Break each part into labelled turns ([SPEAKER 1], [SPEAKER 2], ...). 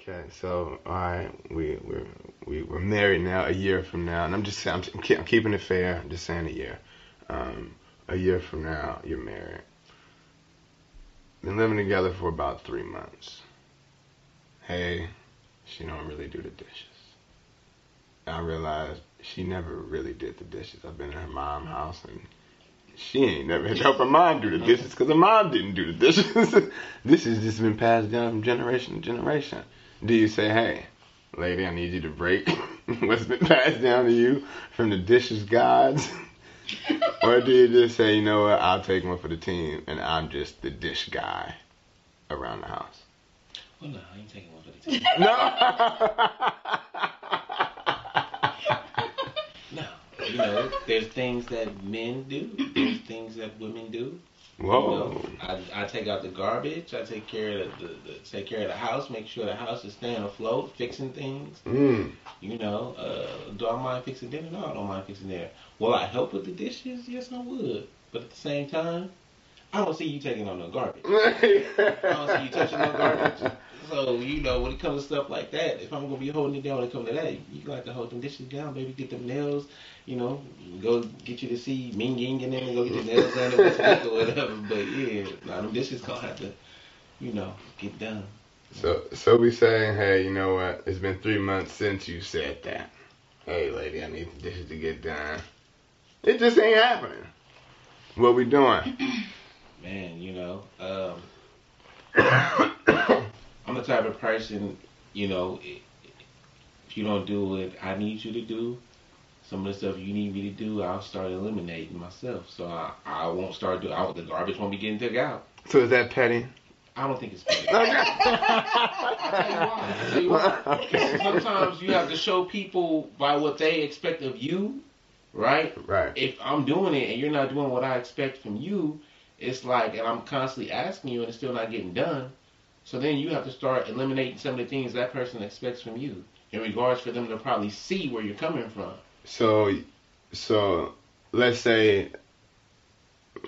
[SPEAKER 1] Okay, so all right, we we're we, we're married now. A year from now, and I'm just I'm, I'm keeping it fair. I'm just saying a year. Um, a year from now, you're married. Been living together for about three months. Hey, she don't really do the dishes. I realized she never really did the dishes. I've been in her mom's house and she ain't never had to help her mom do the dishes because her mom didn't do the dishes. this has just been passed down from generation to generation. Do you say, hey, lady, I need you to break what's been passed down to you from the dishes gods? or do you just say, you know what, I'll take one for the team and I'm just the dish guy around the house?
[SPEAKER 2] Well, no, I ain't taking one for the team. no. you know, there's things that men do, there's things that women do.
[SPEAKER 1] Whoa.
[SPEAKER 2] You know, I, I take out the garbage. I take care of the, the, take care of the house. Make sure the house is staying afloat, fixing things.
[SPEAKER 1] Mm.
[SPEAKER 2] You know, uh, do I mind fixing dinner? No, I don't mind fixing dinner. Will I help with the dishes? Yes, I would. But at the same time, I don't see you taking on no garbage. I don't see you touching no garbage. So, you know, when it comes to stuff like that, if I'm going to be holding it down when it comes to that, you like to hold them dishes down, baby. Get them nails, you know, go get you to see Ming Ying and then go get your nails done or whatever. But yeah, now them dishes going to have to, you know, get done.
[SPEAKER 1] So, so we saying, hey, you know what? It's been three months since you said that. Hey, lady, I need the dishes to get done. It just ain't happening. What we doing?
[SPEAKER 2] Man, you know, um, I'm the type of person, you know, if you don't do what I need you to do, some of the stuff you need me to do, I'll start eliminating myself. So I, I won't start doing. The garbage won't be getting took out.
[SPEAKER 1] So is that petty?
[SPEAKER 2] I don't think it's petty. You why. Okay. Sometimes you have to show people by what they expect of you, right?
[SPEAKER 1] Right.
[SPEAKER 2] If I'm doing it and you're not doing what I expect from you, it's like, and I'm constantly asking you and it's still not getting done so then you have to start eliminating some of the things that person expects from you in regards for them to probably see where you're coming from.
[SPEAKER 1] So, so let's say,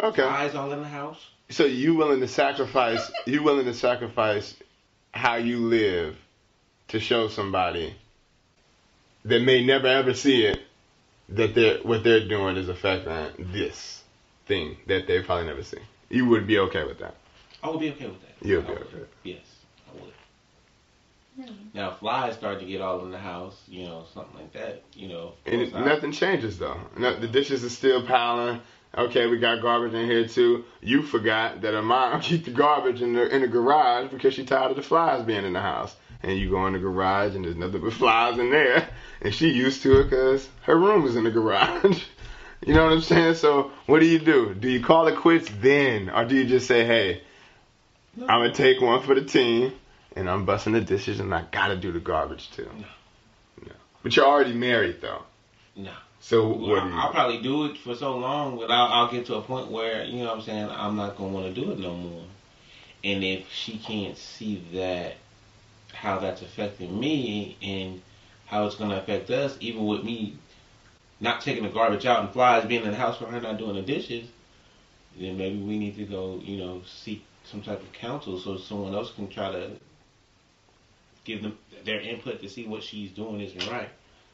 [SPEAKER 1] okay,
[SPEAKER 2] eyes all in the house.
[SPEAKER 1] So you willing to sacrifice? you willing to sacrifice how you live to show somebody that may never ever see it that they're what they're doing is affecting this thing that they probably never see. You would be okay with that.
[SPEAKER 2] I would be okay with that.
[SPEAKER 1] You'll be okay.
[SPEAKER 2] Yes, I would. Now, flies start to get all in the house, you know, something like that, you know.
[SPEAKER 1] And it, nothing changes though. No, the dishes are still piling. Okay, we got garbage in here too. You forgot that a mom keep the garbage in the in the garage because she tired of the flies being in the house. And you go in the garage and there's nothing but flies in there, and she used to it because her room is in the garage. you know what I'm saying? So what do you do? Do you call it quits then, or do you just say, hey? No. I'm gonna take one for the team, and I'm busting the dishes, and I gotta do the garbage too. No. No. But you're already married though.
[SPEAKER 2] No.
[SPEAKER 1] So what do you?
[SPEAKER 2] I'll probably do it for so long, but I'll, I'll get to a point where you know what I'm saying I'm not gonna want to do it no more. And if she can't see that, how that's affecting me and how it's gonna affect us, even with me not taking the garbage out and flies being in the house for her not doing the dishes, then maybe we need to go, you know, seek some type of counsel so someone else can try to give them their input to see what she's doing isn't right.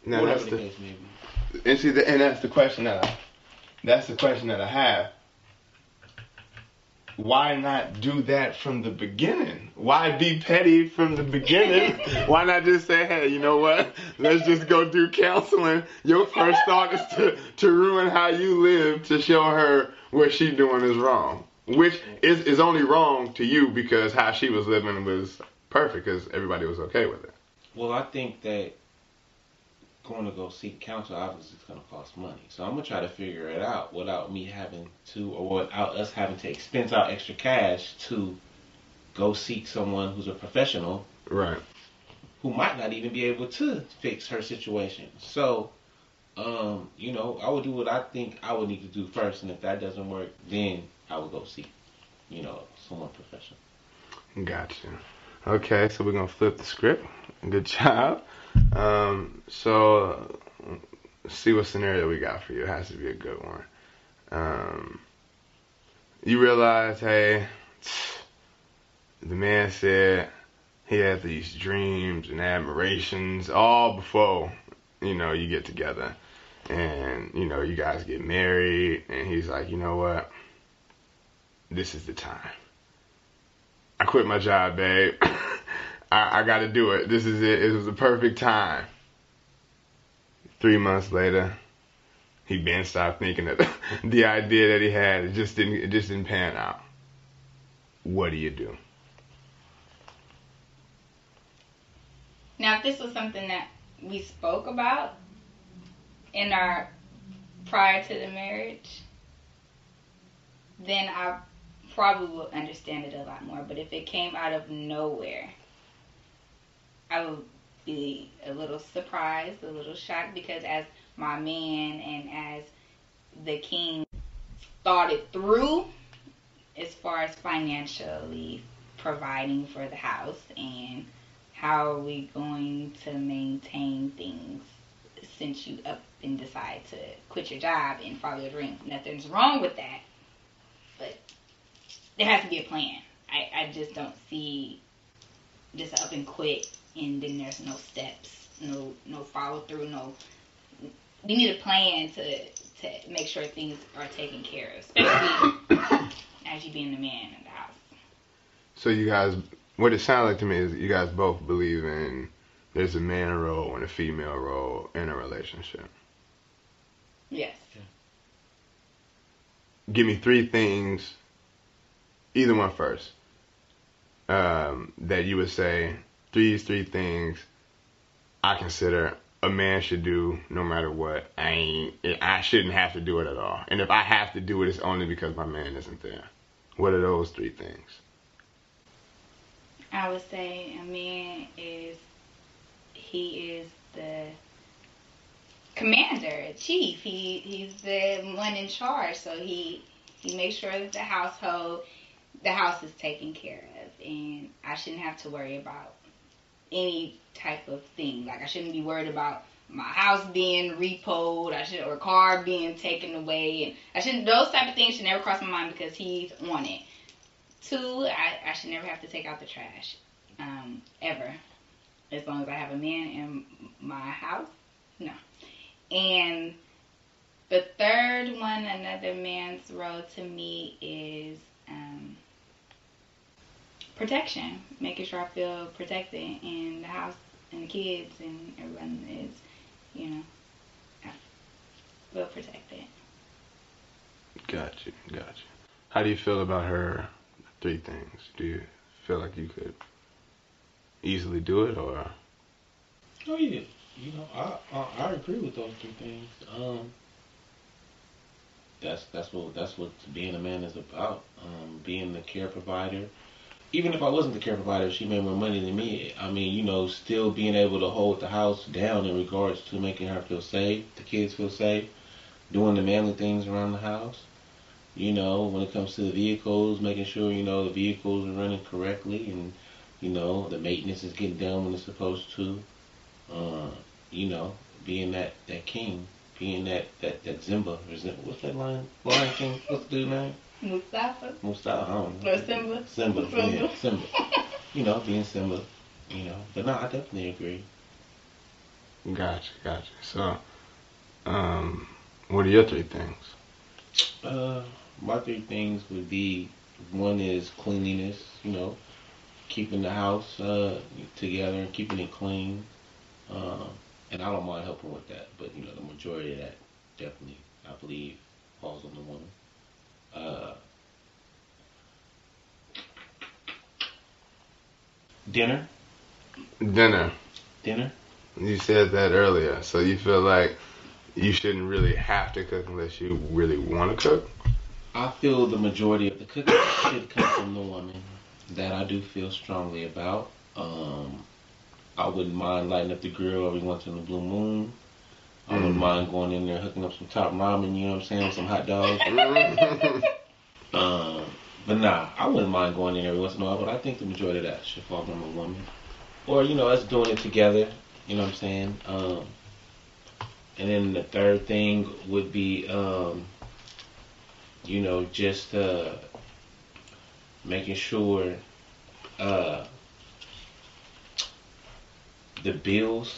[SPEAKER 1] Now Whatever that's the, the case may be. And see, the, and that's the question that I, that's the question that I have. Why not do that from the beginning? Why be petty from the beginning? Why not just say, hey, you know what? Let's just go do counseling. Your first thought is to, to ruin how you live to show her what she's doing is wrong which is is only wrong to you because how she was living was perfect because everybody was okay with it.
[SPEAKER 2] Well, I think that going to go seek counsel obviously is going to cost money. So I'm gonna try to figure it out without me having to, or without us having to expense out extra cash to go seek someone who's a professional,
[SPEAKER 1] right?
[SPEAKER 2] Who might not even be able to fix her situation. So, um, you know, I would do what I think I would need to do first, and if that doesn't work, then I would go see, you know, someone professional.
[SPEAKER 1] Gotcha. Okay, so we're gonna flip the script. Good job. Um, so uh, see what scenario we got for you. It has to be a good one. Um, you realize, hey, the man said he had these dreams and admirations all before you know you get together and you know you guys get married and he's like you know what? This is the time. I quit my job babe. I, I gotta do it. This is it. It was the perfect time. Three months later he been stopped thinking that the idea that he had. It just didn't it just didn't pan out. What do you do?
[SPEAKER 3] Now, if this was something that we spoke about in our prior to the marriage, then I probably would understand it a lot more. But if it came out of nowhere, I would be a little surprised, a little shocked because as my man and as the king thought it through as far as financially providing for the house and how are we going to maintain things since you up and decide to quit your job and follow your dream? Nothing's wrong with that, but there has to be a plan. I, I just don't see just up and quit and then there's no steps, no no follow through, no. We need a plan to to make sure things are taken care of, especially as you being the man in the house.
[SPEAKER 1] So you guys, what it sounds like to me is you guys both believe in there's a man role and a female role in a relationship.
[SPEAKER 3] Yes.
[SPEAKER 1] Give me three things, either one first, um, that you would say these three things I consider a man should do no matter what. I ain't, I shouldn't have to do it at all. And if I have to do it, it's only because my man isn't there. What are those three things?
[SPEAKER 3] I would say a man is he is the commander, chief. He he's the one in charge, so he he makes sure that the household the house is taken care of and I shouldn't have to worry about any type of thing. Like I shouldn't be worried about my house being repoed, I should or car being taken away and I shouldn't those type of things should never cross my mind because he's on it. Two, I, I should never have to take out the trash. Um, ever. As long as I have a man in my house. No. And the third one, another man's role to me is um, protection. Making sure I feel protected in the house and the kids and everyone is, you know, I feel protected.
[SPEAKER 1] Gotcha, gotcha. How do you feel about her three things? Do you feel like you could easily do it, or
[SPEAKER 2] Oh yeah, you know I I, I agree with those two things. Um, that's that's what that's what being a man is about. Um, being the care provider. Even if I wasn't the care provider, she made more money than me. I mean, you know, still being able to hold the house down in regards to making her feel safe, the kids feel safe, doing the manly things around the house. You know, when it comes to the vehicles, making sure you know the vehicles are running correctly and you know the maintenance is getting done when it's supposed to. Uh, you know, being that that king, being that that that Zimba or Zimba, what's that line? Lion King. What's the dude name?
[SPEAKER 3] Mustafa
[SPEAKER 2] Mustafa. I don't know.
[SPEAKER 3] or Simba.
[SPEAKER 2] Simba. Yeah, Simba. You know, being Simba. You know, but no, I definitely agree.
[SPEAKER 1] gotcha, gotcha. So, um, what are your three things?
[SPEAKER 2] Uh, my three things would be one is cleanliness. You know, keeping the house uh, together and keeping it clean. Um, and I don't mind helping with that, but you know, the majority of that definitely, I believe, falls on the woman. Uh, dinner,
[SPEAKER 1] Dinner.
[SPEAKER 2] dinner.
[SPEAKER 1] You said that earlier, so you feel like you shouldn't really have to cook unless you really want to cook.
[SPEAKER 2] I feel the majority of the cooking should come from the woman. That I do feel strongly about. Um, I wouldn't mind lighting up the grill every once in a blue moon. I wouldn't
[SPEAKER 1] Mm.
[SPEAKER 2] mind going in there hooking up some top ramen, you know what I'm saying, some hot dogs. Um, but nah, I wouldn't mind going in every once in a while, but I think the majority of that should fall on a woman. Or, you know, us doing it together, you know what I'm saying? Um, and then the third thing would be, um, you know, just uh, making sure uh, the bills.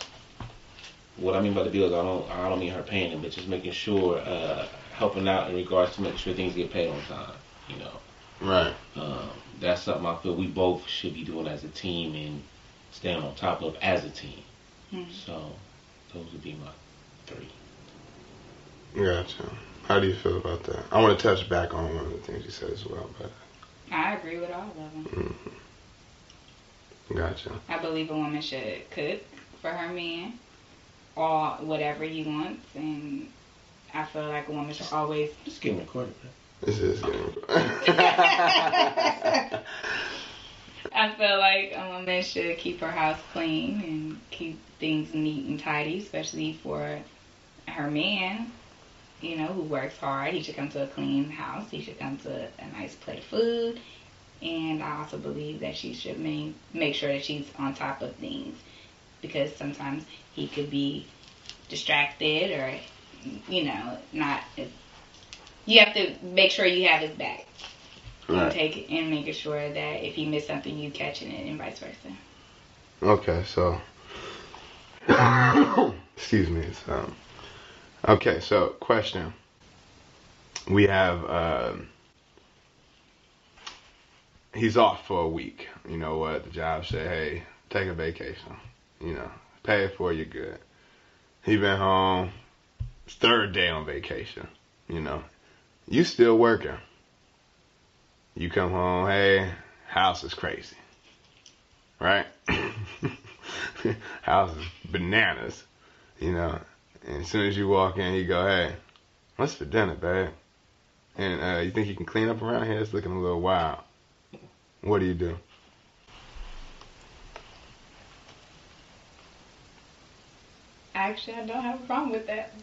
[SPEAKER 2] What I mean by the bills, I don't I don't mean her paying them, but just making sure, uh, helping out in regards to making sure things get paid on time. You know,
[SPEAKER 1] Right.
[SPEAKER 2] um, that's something I feel we both should be doing as a team and staying on top of as a team.
[SPEAKER 3] Mhm.
[SPEAKER 2] So those would be my three.
[SPEAKER 1] Gotcha. How do you feel about that? I want to touch back on one of the things you said as well, but
[SPEAKER 3] I agree with all of them.
[SPEAKER 1] mm, gotcha.
[SPEAKER 3] I believe a woman should cook for her man, or whatever he wants, and I feel like a woman should always.
[SPEAKER 2] Just getting recorded, man.
[SPEAKER 1] This is getting.
[SPEAKER 3] I feel like a woman should keep her house clean and keep things neat and tidy, especially for her man. You know, who works hard. He should come to a clean house. He should come to a nice plate of food. And I also believe that she should make make sure that she's on top of things because sometimes he could be distracted or, you know, not. You have to make sure you have his back and
[SPEAKER 1] right.
[SPEAKER 3] take it and making sure that if he missed something, you catching it, and vice versa.
[SPEAKER 1] Okay, so. Excuse me. So. Okay, so question. We have. um he's off for a week. You know what? The job said, hey, take a vacation. You know, pay it for you good. He been home. Third day on vacation. You know, you still working. You come home, hey, house is crazy. Right? house is bananas. You know, and as soon as you walk in, you go, hey, what's for dinner, babe? And uh, you think you can clean up around here? It's looking a little wild. What do you do?
[SPEAKER 3] Actually, I don't have a problem with that.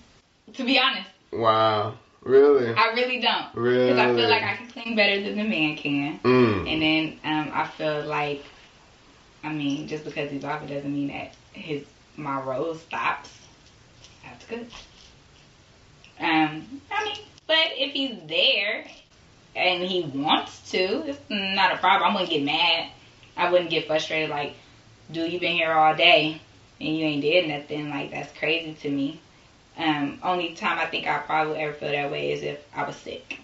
[SPEAKER 3] To be honest,
[SPEAKER 1] Wow. Really?
[SPEAKER 3] I really don't.
[SPEAKER 1] Really?
[SPEAKER 3] Because I feel like I can clean better than the man can.
[SPEAKER 1] Mm.
[SPEAKER 3] And then um, I feel like, I mean, just because he's off, it doesn't mean that his my role stops. That's good. Um, I mean, but if he's there and he wants to, it's not a problem. I wouldn't get mad. I wouldn't get frustrated. Like, dude, you've been here all day and you ain't did nothing. Like, that's crazy to me. Um, only time I think I probably ever feel that way is if I was sick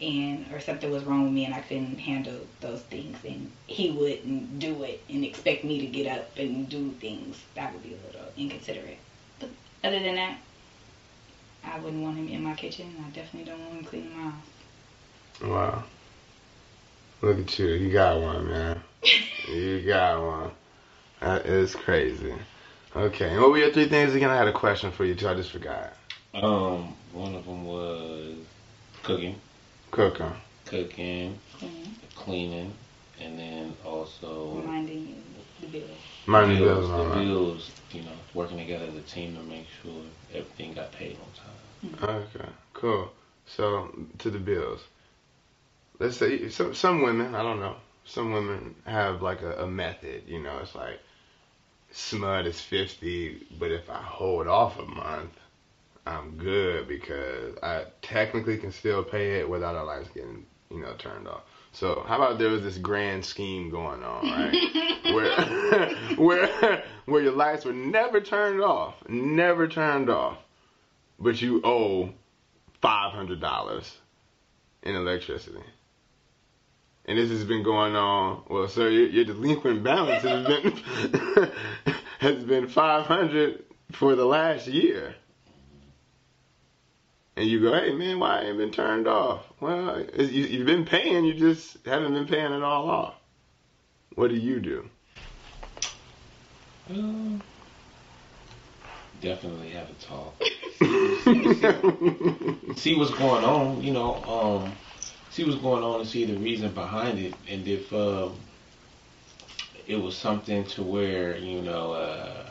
[SPEAKER 3] and or something was wrong with me and I couldn't handle those things and he wouldn't do it and expect me to get up and do things. That would be a little inconsiderate. But other than that, I wouldn't want him in my kitchen. I definitely don't want him cleaning my house.
[SPEAKER 1] Wow. Look at you. You got one, man. you got one. That is crazy. Okay. And what were your three things again? I had a question for you too. I just forgot.
[SPEAKER 2] Um, one of them was cooking,
[SPEAKER 1] Cooking.
[SPEAKER 2] cooking,
[SPEAKER 3] Clean.
[SPEAKER 2] cleaning, and then also
[SPEAKER 3] Reminding you the bill.
[SPEAKER 1] Mind the
[SPEAKER 2] bills,
[SPEAKER 1] bills
[SPEAKER 2] the bills, you know, working together as a team to make sure everything got paid on time.
[SPEAKER 1] Okay, cool. So to the bills. Let's say some some women, I don't know, some women have like a, a method. You know, it's like SMUD is fifty, but if I hold off a month, I'm good because I technically can still pay it without our lights getting you know turned off. So how about there was this grand scheme going on, right? where where where your lights were never turned off, never turned off, but you owe five hundred dollars in electricity. And this has been going on. Well, sir, your, your delinquent balance has been has been five hundred for the last year. And you go, hey man, why ain't it been turned off? Well, you, you've been paying, you just haven't been paying it all off. What do you do?
[SPEAKER 2] Um, definitely have a talk. see what's going on, you know, um, see what's going on and see the reason behind it. And if um, it was something to where, you know, uh,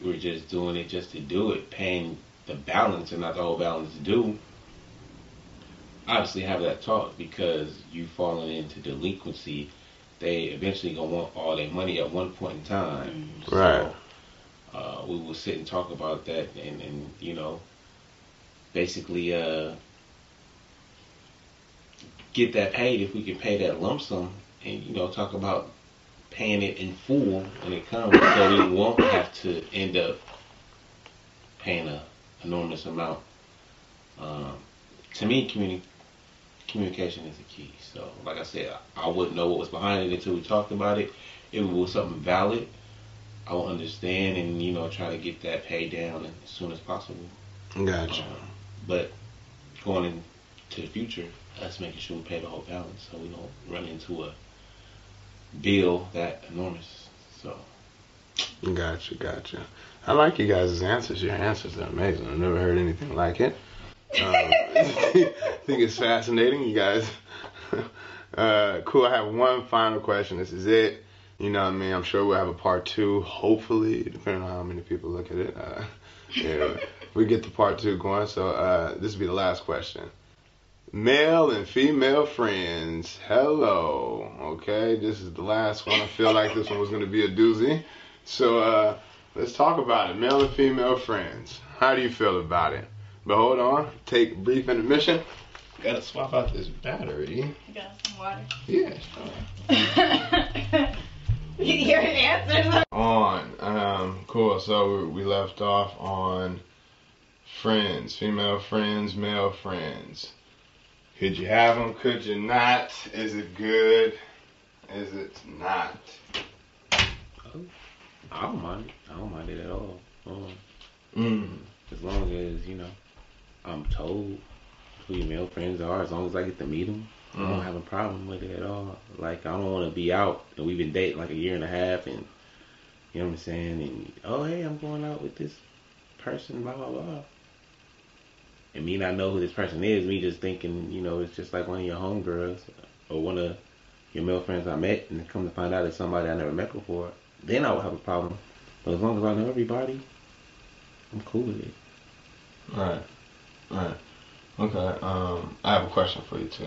[SPEAKER 2] we were just doing it just to do it, paying the balance and not the whole balance due, obviously have that talk because you falling into delinquency. They eventually gonna want all their money at one point in time.
[SPEAKER 1] Right.
[SPEAKER 2] So, uh, we will sit and talk about that and, and you know, basically uh, get that paid if we can pay that lump sum and, you know, talk about paying it in full when it comes, so we won't have to end up paying a enormous amount. Um, to me, communi- communication is the key. So, like I said, I wouldn't know what was behind it until we talked about it. If it was something valid, I will understand and you know try to get that paid down as soon as possible.
[SPEAKER 1] Gotcha.
[SPEAKER 2] Um, but going into the future, us making sure we pay the whole balance so we don't run into a bill that enormous. So
[SPEAKER 1] Gotcha, gotcha. I like you guys' answers. Your answers are amazing. I've never heard anything like it. Um, I think it's fascinating, you guys. Uh, cool. I have one final question. This is it. You know what I mean? I'm sure we'll have a part two, hopefully, depending on how many people look at it. Uh, yeah, we get the part two going. So uh, this will be the last question. Male and female friends. Hello. Okay, this is the last one. I feel like this one was going to be a doozy. So uh, let's talk about it. Male and female friends. How do you feel about it? But hold on. Take brief intermission. Gotta swap out this battery.
[SPEAKER 3] You got some water?
[SPEAKER 1] Yeah, sure.
[SPEAKER 3] Your answers.
[SPEAKER 1] On. Um, cool. So we, we left off on friends, female friends, male friends. Could you have them? Could you not? Is it good? Is it not?
[SPEAKER 2] I don't mind it. I don't mind it at all. Um,
[SPEAKER 1] Mm.
[SPEAKER 2] as long as you know, I'm told who your male friends are. As long as I get to meet them, I don't
[SPEAKER 1] Mm.
[SPEAKER 2] have a problem with it at all. Like I don't want to be out and we've been dating like a year and a half, and you know what I'm saying. And oh hey, I'm going out with this person, blah blah blah. And me not know who this person is, me just thinking, you know, it's just like one of your homegirls or one of your male friends I met, and come to find out it's somebody I never met before. Then I would have a problem. But as long as I know everybody, I'm cool with it.
[SPEAKER 1] Right. Right. Okay. Um, I have a question for you too,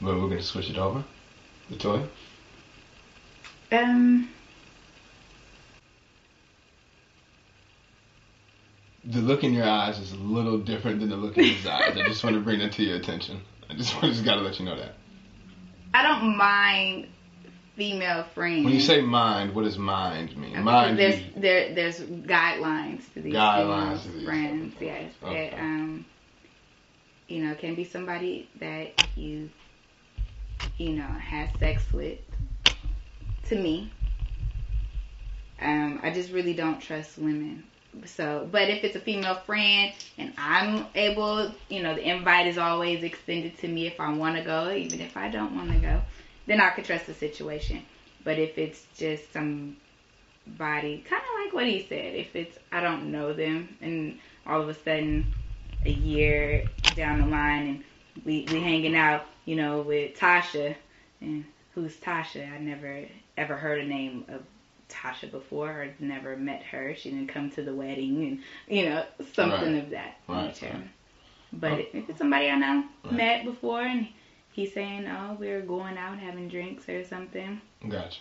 [SPEAKER 1] but we're gonna switch it over. The toy.
[SPEAKER 3] Um,
[SPEAKER 1] The look in your eyes is a little different than the look in his eyes. I just want to bring that to your attention. I just, I just gotta let you know that.
[SPEAKER 3] I don't mind female friends.
[SPEAKER 1] When you say mind, what does mind mean?
[SPEAKER 3] Because
[SPEAKER 1] Mind.
[SPEAKER 3] there's
[SPEAKER 1] you-
[SPEAKER 3] there there's guidelines to these
[SPEAKER 1] Guidelines to these,
[SPEAKER 3] friends.
[SPEAKER 1] okay.
[SPEAKER 3] Yes,
[SPEAKER 1] Okay.
[SPEAKER 3] that um, you know, can be somebody that you, you know, has sex with. To me, um, I just really don't trust women. So, but if it's a female friend and I'm able, you know, the invite is always extended to me if I want to go, even if I don't want to go, then I could trust the situation. But if it's just some body, kind of like what he said. If it's I don't know them, and all of a sudden, a year down the line, and we we hanging out, you know, with Tasha, and who's Tasha? I never ever heard a name of Tasha before, or never met her. She didn't come to the wedding, and you know, something
[SPEAKER 1] Right.
[SPEAKER 3] of that
[SPEAKER 1] Right,
[SPEAKER 3] nature.
[SPEAKER 1] right.
[SPEAKER 3] But
[SPEAKER 1] Oh.
[SPEAKER 3] if it's somebody I know, met before, and he's saying, "Oh, we're going out having drinks or something,"
[SPEAKER 1] Gotcha.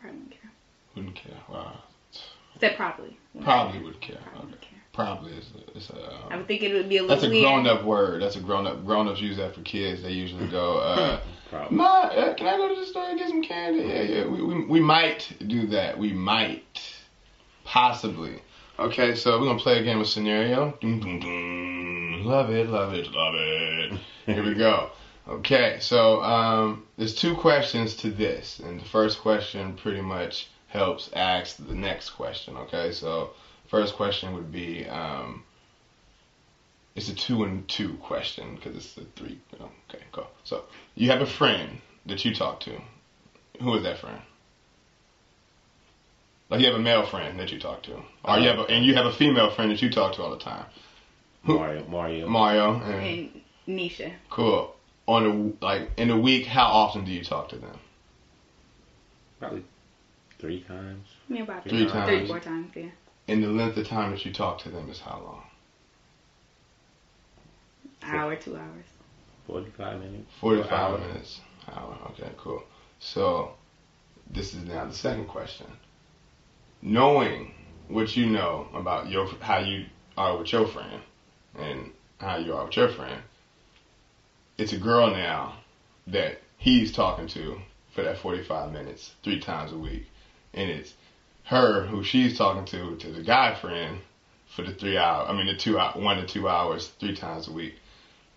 [SPEAKER 3] probably wouldn't care.
[SPEAKER 1] Wouldn't care. Wow.
[SPEAKER 3] Said probably. wouldn't
[SPEAKER 1] Probably
[SPEAKER 3] care.
[SPEAKER 1] would care.
[SPEAKER 3] Probably
[SPEAKER 1] Okay.
[SPEAKER 3] would care.
[SPEAKER 1] Probably is a, is a
[SPEAKER 3] I
[SPEAKER 1] um,
[SPEAKER 3] would think it would be a little
[SPEAKER 1] that's a
[SPEAKER 3] weird.
[SPEAKER 1] grown up word. That's a grown up. Grown ups use that for kids. They usually go, uh, "Ma, uh, can I go to the store and get some candy?" Yeah, yeah. We, we we might do that. We might, possibly. Okay, so we're gonna play a game of scenario. Dun, dun, dun. Love it, love it, love it. Here we go. Okay, so um, there's two questions to this, and the first question pretty much helps ask the next question. Okay, so first question would be um, it's a two and two question because it's the three. You okay, go. So you have a friend that you talk to. Who is that friend? Like you have a male friend that you talk to, or you have a, and you have a female friend that you talk to all the time.
[SPEAKER 2] Mario, Mario.
[SPEAKER 1] Mario and
[SPEAKER 3] And Nisha.
[SPEAKER 1] cool. On a like in a week, how often do you talk to them?
[SPEAKER 2] Probably three times.
[SPEAKER 3] I about
[SPEAKER 1] Three
[SPEAKER 3] three,
[SPEAKER 1] times.
[SPEAKER 3] four times, yeah.
[SPEAKER 1] And the length of time that you talk to them is how long?
[SPEAKER 3] Hour, two hours.
[SPEAKER 2] Forty-five minutes.
[SPEAKER 1] Forty-five
[SPEAKER 2] Hour.
[SPEAKER 1] minutes. Hour. Okay, cool. So this is now the second question. Knowing what you know about your how you are with your friend and how you are with your friend, it's a girl now that he's talking to for that 45 minutes three times a week, and it's her who she's talking to to the guy friend for the three hour. I mean the two one to two hours three times a week,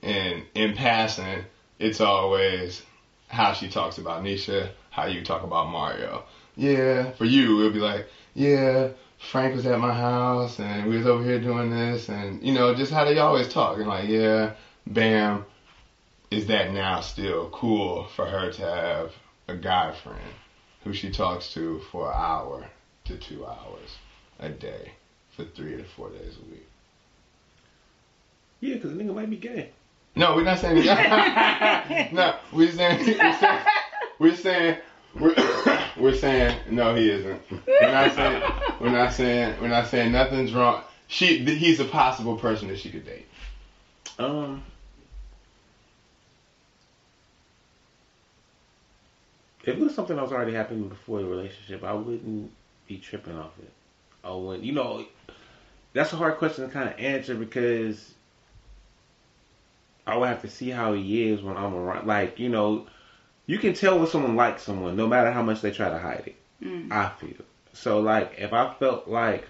[SPEAKER 1] and in passing, it's always how she talks about Nisha, how you talk about Mario. Yeah, for you it'll be like, yeah, Frank was at my house and we was over here doing this and you know just how they always talk and like yeah, bam, is that now still cool for her to have a guy friend who she talks to for an hour to two hours a day for three to four days a week?
[SPEAKER 2] Yeah, because a nigga might be gay.
[SPEAKER 1] No, we're not saying no, we're saying we're saying we're saying we're, we're saying no, he isn't. We're not saying we're not saying we're not saying nothing's wrong. She he's a possible person that she could date.
[SPEAKER 2] Um, if it was something that was already happening before the relationship, I wouldn't be tripping off it. Oh, wouldn't. You know, that's a hard question to kind of answer because I would have to see how he is when I'm around. Like, you know, you can tell when someone likes someone, no matter how much they try to hide it.
[SPEAKER 3] Mm.
[SPEAKER 2] I feel so. Like, if I felt like,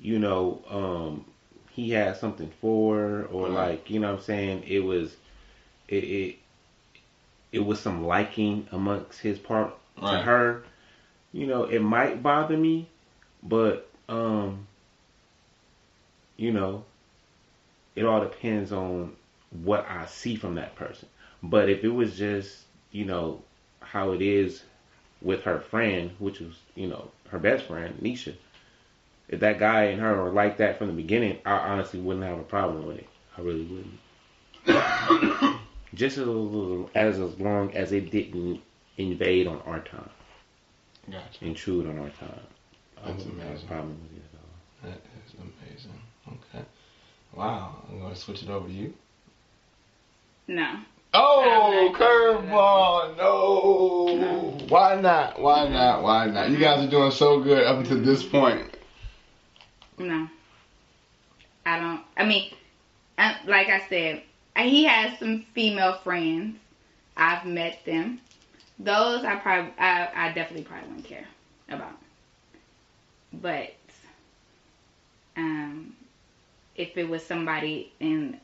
[SPEAKER 2] you know, um, he had something for her, or
[SPEAKER 1] Right.
[SPEAKER 2] like, you know, what I'm saying it was, it, it, it was some liking amongst his part to her. You know, it might bother me, but um, you know, it all depends on what I see from that person. But if it was just, you know, how it is with her friend, which was, you know, her best friend, Nisha, if that guy and her were like that from the beginning, I honestly wouldn't have a problem with it. I really wouldn't. Just as, as as long as it didn't invade on our time,
[SPEAKER 1] Gotcha.
[SPEAKER 2] intrude on our time.
[SPEAKER 1] That's
[SPEAKER 2] wouldn't have a
[SPEAKER 1] amazing.
[SPEAKER 2] problem with it at all.
[SPEAKER 1] That is amazing. Okay. Wow. I'm gonna switch it over to you.
[SPEAKER 3] No.
[SPEAKER 1] Oh,
[SPEAKER 3] I'm
[SPEAKER 1] curveball! No. Why not? Why not? Why not? You guys are doing so good up until this point.
[SPEAKER 3] No. I don't. I mean, I, like I said, he has some female friends. I've met them. Those I probably, I, I definitely probably wouldn't care about. But, um, if it was somebody in,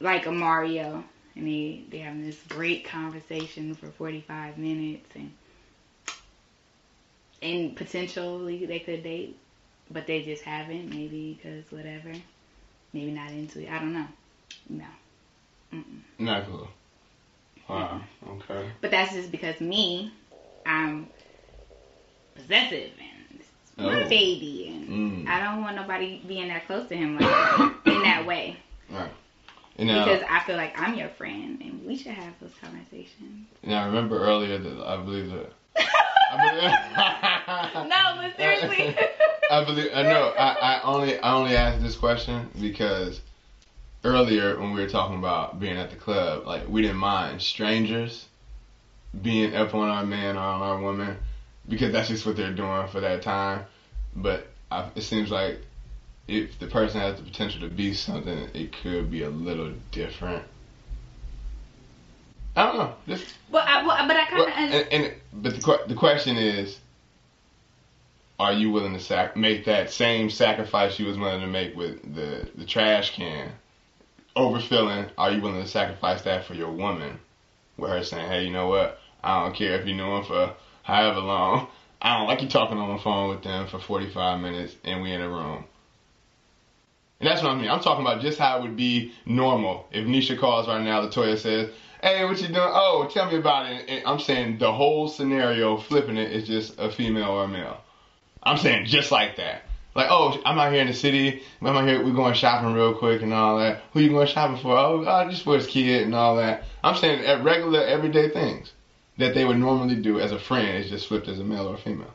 [SPEAKER 3] like a Mario, and they they having this great conversation for forty five minutes, and and potentially they could date, but they just haven't. Maybe because whatever. Maybe not into it. I don't know. No. Mm-mm.
[SPEAKER 1] Not cool. Wow. Okay.
[SPEAKER 3] But that's just because me, I'm possessive and it's my
[SPEAKER 1] Oh.
[SPEAKER 3] baby, and
[SPEAKER 1] Mm.
[SPEAKER 3] I don't want nobody being that close to him like in that way.
[SPEAKER 1] And now,
[SPEAKER 3] Because I feel like I'm your friend, and we should have those conversations.
[SPEAKER 1] now I remember earlier that I believe that. I believe,
[SPEAKER 3] no, but seriously.
[SPEAKER 1] I believe I know. I, I only I only asked this question because earlier when we were talking about being at the club, like we didn't mind strangers being up on our man or on our woman because that's just what they're doing for that time. But I, it seems like if the person has the potential to be something, it could be a little different. I don't know. Just
[SPEAKER 3] Well, I, well, but I kind
[SPEAKER 1] well,
[SPEAKER 3] of
[SPEAKER 1] and, and but the the question is, are you willing to sac- make that same sacrifice you was willing to make with the the trash can, overfilling? Are you willing to sacrifice that for your woman, with her saying, hey, you know what? I don't care if you knew him for however long. I don't like you talking on the phone with them for 45 minutes and we in a room. And that's what I mean. I'm talking about just how it would be normal. If Nisha calls right now, Latoya says, Hey, what you doing? Oh, tell me about it. And I'm saying the whole scenario, flipping it, is just a female or a male. I'm saying just like that. Like, oh, I'm out here in the city. I'm out here. We're going shopping real quick and all that. Who you going shopping for? Oh, oh just for his kid and all that. I'm saying at regular, everyday things that they would normally do as a friend is just flipped as a male or a female.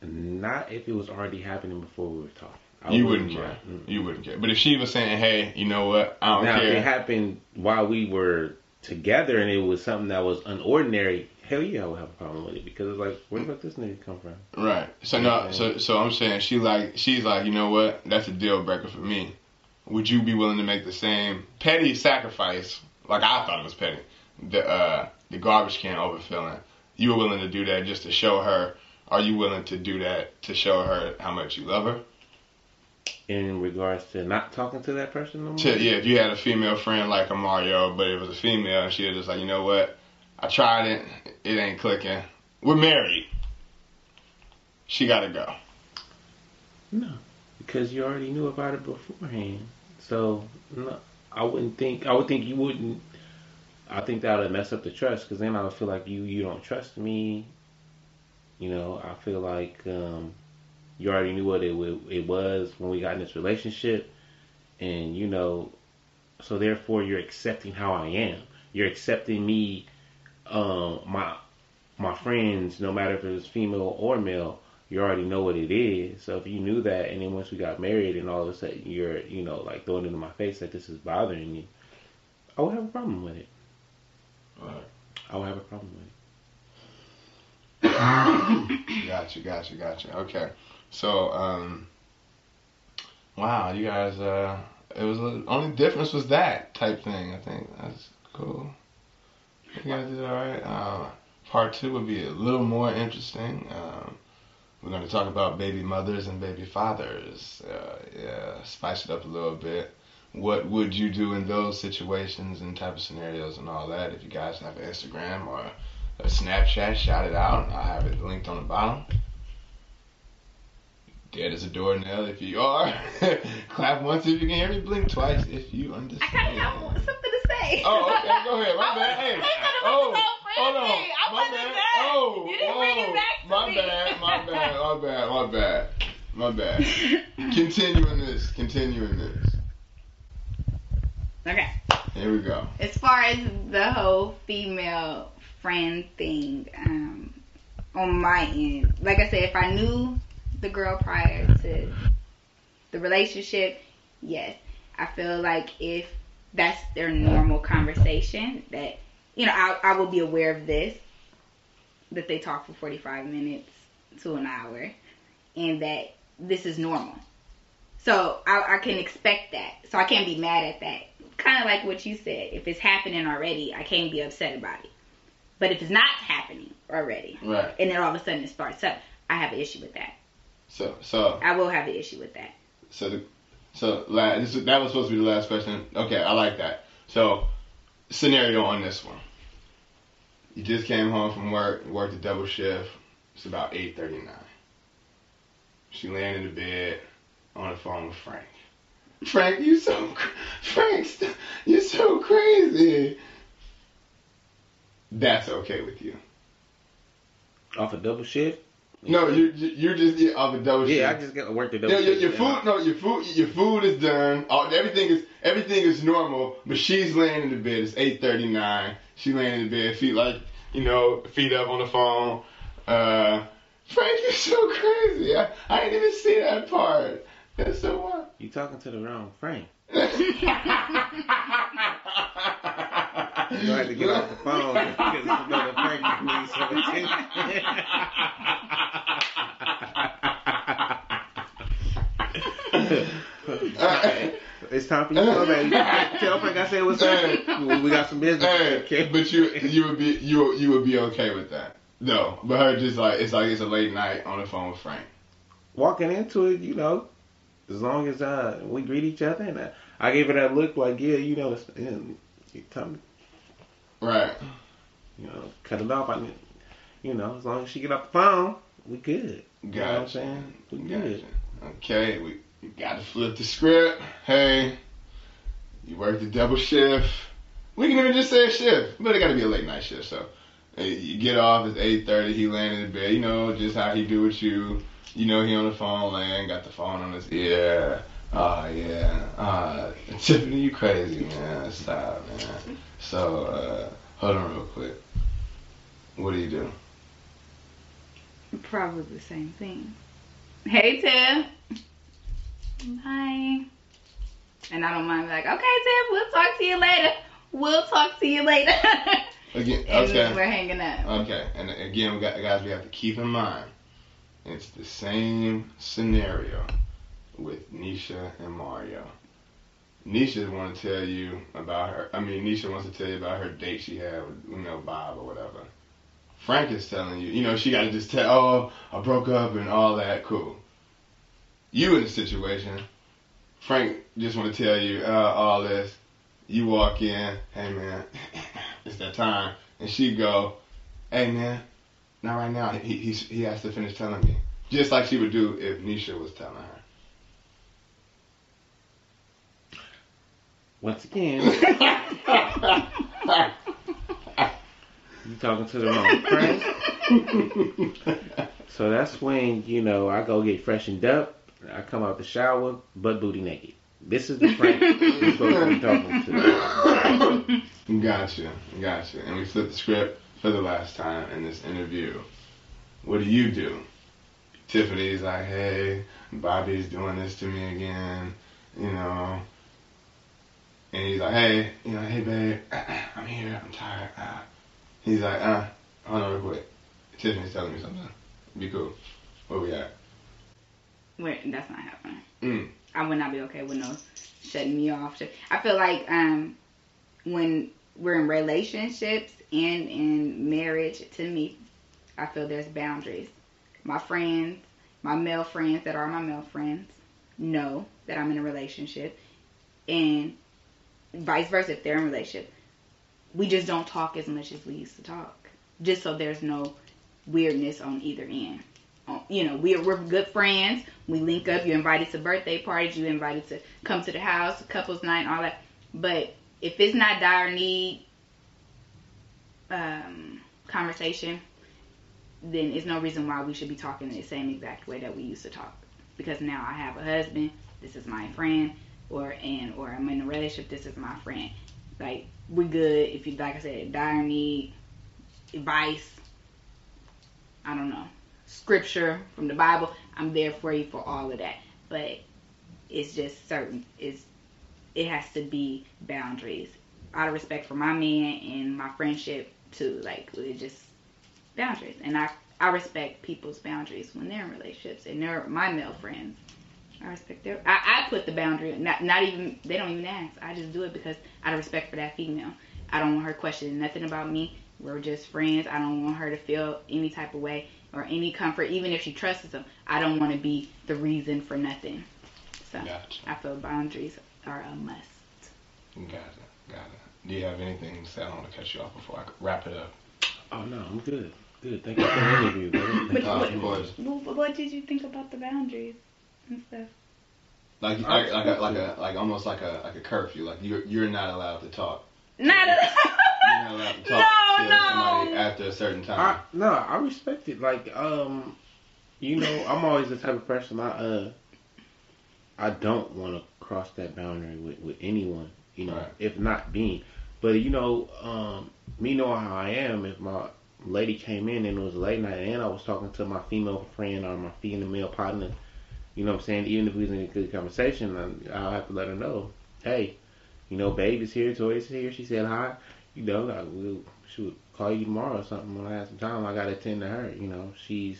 [SPEAKER 2] Not if it was already happening before we were talking. I
[SPEAKER 1] you wouldn't care.
[SPEAKER 2] mind. Mm.
[SPEAKER 1] You wouldn't care. But if she was saying, hey, you know what? I don't care.
[SPEAKER 2] Now, if it happened while we were together and it was something that was unordinary, hell yeah, I would have a problem with it because it's like, where the fuck this nigga come from?
[SPEAKER 1] Right. So no. So so I'm saying she like she's like you know what? That's a deal breaker for me. Would you be willing to make the same petty sacrifice like I thought it was petty. The uh, the garbage can overfilling. You were willing to do that just to show her. Are you willing to do that to show her how much you love her?
[SPEAKER 2] In regards to not talking to that person no more.
[SPEAKER 1] Yeah, if you had a female friend like a Mario, but it was a female, and she was just like, you know what? I tried it. It ain't clicking. We're married. She gotta go.
[SPEAKER 2] No, because you already knew about it beforehand. So no, I wouldn't think. I would think you wouldn't. I think that would mess up the trust because then I would feel like you you don't trust me. You know, I feel like um, you already knew what it it was when we got in this relationship, and you know, so therefore you're accepting how I am. You're accepting me, um, my my friends, no matter if it was female or male. You already know what it is. So if you knew that, and then once we got married, and all of a sudden you're, you know, like throwing it in my face that this is bothering you, I would have a problem with it.
[SPEAKER 1] Right.
[SPEAKER 2] I would have a problem with it.
[SPEAKER 1] Gotcha, gotcha, gotcha. Okay. So, um, wow, you guys, uh, it was the only difference was that type thing. I think that's cool. You guys did all right. Uh, part two would be a little more interesting. Um, we're going to talk about baby mothers and baby fathers. Uh, yeah, spice it up a little bit. What would you do in those situations and type of scenarios and all that? If you guys have an Instagram or a Snapchat, shout it out. I'll have it linked on the bottom. Dead as a doornail if you are. Clap once if you can hear me. Blink twice if you
[SPEAKER 3] I kind
[SPEAKER 1] understand.
[SPEAKER 3] of something say.
[SPEAKER 1] Oh, okay, go ahead. My bad. Hey, oh, hold on.
[SPEAKER 3] I
[SPEAKER 1] my bad.
[SPEAKER 3] done.
[SPEAKER 1] Oh,
[SPEAKER 3] You didn't bring it
[SPEAKER 1] oh,
[SPEAKER 3] back to
[SPEAKER 1] my
[SPEAKER 3] me.
[SPEAKER 1] bad. My bad. My bad. My bad. My bad. Continuing this. Continuing this.
[SPEAKER 3] Okay.
[SPEAKER 1] Here we go.
[SPEAKER 3] As far as the whole female friend thing, um, on my end, like I said, if I knew the girl prior to the relationship, yes. I feel like if that's their normal conversation, that you know, I I will be aware of this, that they talk for forty five minutes to an hour, and that this is normal. So I, I can expect that. So I can't be mad at that. Kind of like what you said. If it's happening already, I can't be upset about it. But if it's not happening already,
[SPEAKER 1] Right.
[SPEAKER 3] and then all of a sudden it starts up, I have an issue with that.
[SPEAKER 1] So, so,
[SPEAKER 3] I will have an issue with that.
[SPEAKER 1] so, the, so this, that was supposed to be the last question. Okay, I like that. So, scenario on this one. You just came home from work, worked a double shift. It's about 8:39. She laying in the bed on the phone with Frank. Frank, you so Frank, you so crazy. That's okay with you.
[SPEAKER 2] Off a double shift?
[SPEAKER 1] No, you you just you off a double shift.
[SPEAKER 2] Yeah, I just got to work the double
[SPEAKER 1] No, your,
[SPEAKER 2] shift.
[SPEAKER 1] your food, no, your food, your food is done. All, everything is everything is normal, but she's laying in the bed. It's eight thirty nine. She laying in the bed, feet like you know, feet up on the phone. Uh, Frank, you're so crazy. I, I didn't even see that part. That's so wild.
[SPEAKER 2] You talking to the wrong Frank. You had to get off the phone because you know the Frank needs some attention. it's time for you to go, baby. Tell Frank I said what's up. We got some business.
[SPEAKER 1] Hey,
[SPEAKER 2] Okay.
[SPEAKER 1] but you you would be you you would be okay with that. No, but her just like it's like it's a late night on the phone with Frank.
[SPEAKER 2] Walking into it, you know, as long as uh, we greet each other, and uh, I gave her that look like, yeah, you know, it's, and you tell me,
[SPEAKER 1] Right.
[SPEAKER 2] you know, cut it off. I mean, you know, as long as she get off the phone, we good. You know what I'm
[SPEAKER 1] Gotcha.
[SPEAKER 2] saying? We
[SPEAKER 1] Gotcha.
[SPEAKER 2] good.
[SPEAKER 1] Okay, we, we got to flip the script. Hey, you work the double shift. We can even just say a shift, but it got to be a late night shift. So you get off. It's eight thirty. He landed in bed. You know just how he do with you. You know he on the phone laying, got the phone on his ear. Oh yeah. Uh, Tiffany, you crazy man. Stop man. So uh, hold on real quick. What do you do?
[SPEAKER 3] Probably the same thing. Hey, Tiff. Bye. And I don't mind like, okay, Tiff, we'll talk to you later. We'll talk to you later.
[SPEAKER 1] Again, okay.
[SPEAKER 3] we're hanging up.
[SPEAKER 1] Okay, and again, we got guys. We have to keep in mind, it's the same scenario with Nisha and Mario. Nisha want to tell you about her. I mean, Nisha wants to tell you about her date she had with you know Bob or whatever. Frank is telling you, you know, she got to just tell, oh, I broke up and all that. Cool. You in the situation, Frank just want to tell you uh, all this. You walk in, hey man, it's that time, and she go, hey man, not right now. He he he has to finish telling me, just like she would do if Nisha was telling her.
[SPEAKER 2] Once again, you talking to the wrong friend. So that's when you know I go get freshened up. I come out the shower, butt booty naked. This is the Frank you're supposed to be talking to.
[SPEAKER 1] Gotcha, gotcha. And we flipped the script for the last time in this interview. What do you do? Tiffany's like, hey, Bobby's doing this to me again, you know. And he's like, hey, you know, hey, babe, I'm here, I'm tired. Ah. He's like, uh, hold on real quick. Tiffany's telling me something. Be cool. Where we at?
[SPEAKER 3] Wait, that's not happening.
[SPEAKER 1] Mm.
[SPEAKER 3] I would not be okay with no shutting me off. I feel like um, when we're in relationships and in marriage, to me, I feel there's boundaries. My friends, my male friends that are my male friends, know that I'm in a relationship, and vice versa if they're in relationship. We just don't talk as much as we used to talk, just so there's no weirdness on either end. You know, we're we're good friends. We link up. You're invited to birthday parties. You're invited to come to the house, couples night, all that. But if it's not dire need um, conversation, then it's no reason why we should be talking in the same exact way that we used to talk. Because now I have a husband. This is my friend, or and or I'm in a relationship. This is my friend. Like we good. If you like I said, dire need, advice. I don't know scripture from the Bible. I'm there for you for all of that. But it's just certain. It's it has to be boundaries out of respect for my man and my friendship too. Like it just boundaries, and I I respect people's boundaries when they're in relationships, and they're my male friends. I respect their. I, I put the boundary. Not not even they don't even ask. I just do it because out of respect for that female. I don't want her questioning nothing about me. We're just friends. I don't want her to feel any type of way or any comfort, even if she trusts them. I don't want to be the reason for nothing. So
[SPEAKER 1] Gotcha.
[SPEAKER 3] I feel boundaries are a must.
[SPEAKER 1] Got it, got it. Do you have anything to say? I don't want to cut you off before I wrap it up.
[SPEAKER 2] Oh no, I'm good. Good. Thank you for the interview, brother.
[SPEAKER 3] But what,
[SPEAKER 1] of course.
[SPEAKER 3] what, what did you think about the boundaries and stuff?
[SPEAKER 1] Like, like, like, a, like a, like almost like a, like a curfew. Like you're, you're not allowed to talk.
[SPEAKER 3] Not
[SPEAKER 1] You're not allowed to talk
[SPEAKER 3] No,
[SPEAKER 1] to
[SPEAKER 3] no.
[SPEAKER 1] somebody after a certain
[SPEAKER 2] I,
[SPEAKER 1] time.
[SPEAKER 2] no, I respect it. Like, um, you know, I'm always the type of person I uh, I don't want to cross that boundary with with anyone. You know,
[SPEAKER 1] Right.
[SPEAKER 2] if not being, but you know, um, me knowing how I am, if my lady came in and it was late night and I was talking to my female friend or my female male partner, you know what I'm saying? Even if we was in a good conversation, I'll have to let her know, hey, you know, babe is here, Toy is here. She said hi. You know, I will she would call you tomorrow or something when I have some time. I gotta attend to her. You know, she's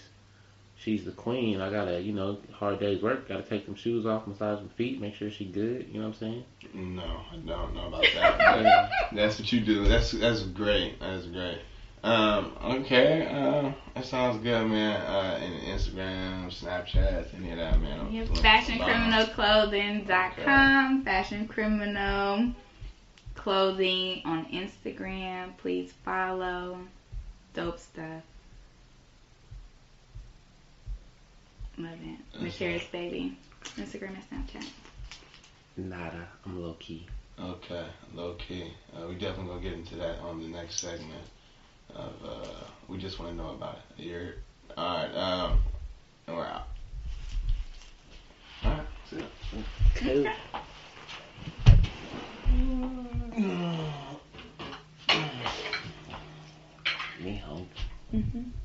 [SPEAKER 2] she's the queen. I gotta, you know, hard day's work. Gotta take them shoes off, massage my feet, make sure she good. You know what I'm saying?
[SPEAKER 1] No, I don't know about that. that's what you do. That's that's great. That's great. Um, okay, uh, that sounds good, man. Uh, any Instagram, Snapchat, any of that, man. I'm
[SPEAKER 3] Yep,
[SPEAKER 1] looking
[SPEAKER 3] fashioncriminalclothing.com, Fashion Criminal Clothing on Instagram. Please follow. Dope stuff. Love it.
[SPEAKER 1] That's
[SPEAKER 3] Mysterious Baby. Instagram and Snapchat.
[SPEAKER 2] Nada. I'm low key.
[SPEAKER 1] Okay, low key. Uh, we definitely gonna get into that on the next segment. Of uh, we just want to know about it. You're all right. Um, and we're out. All right. See ya.
[SPEAKER 2] Cool. Me home.
[SPEAKER 3] Mm-hmm.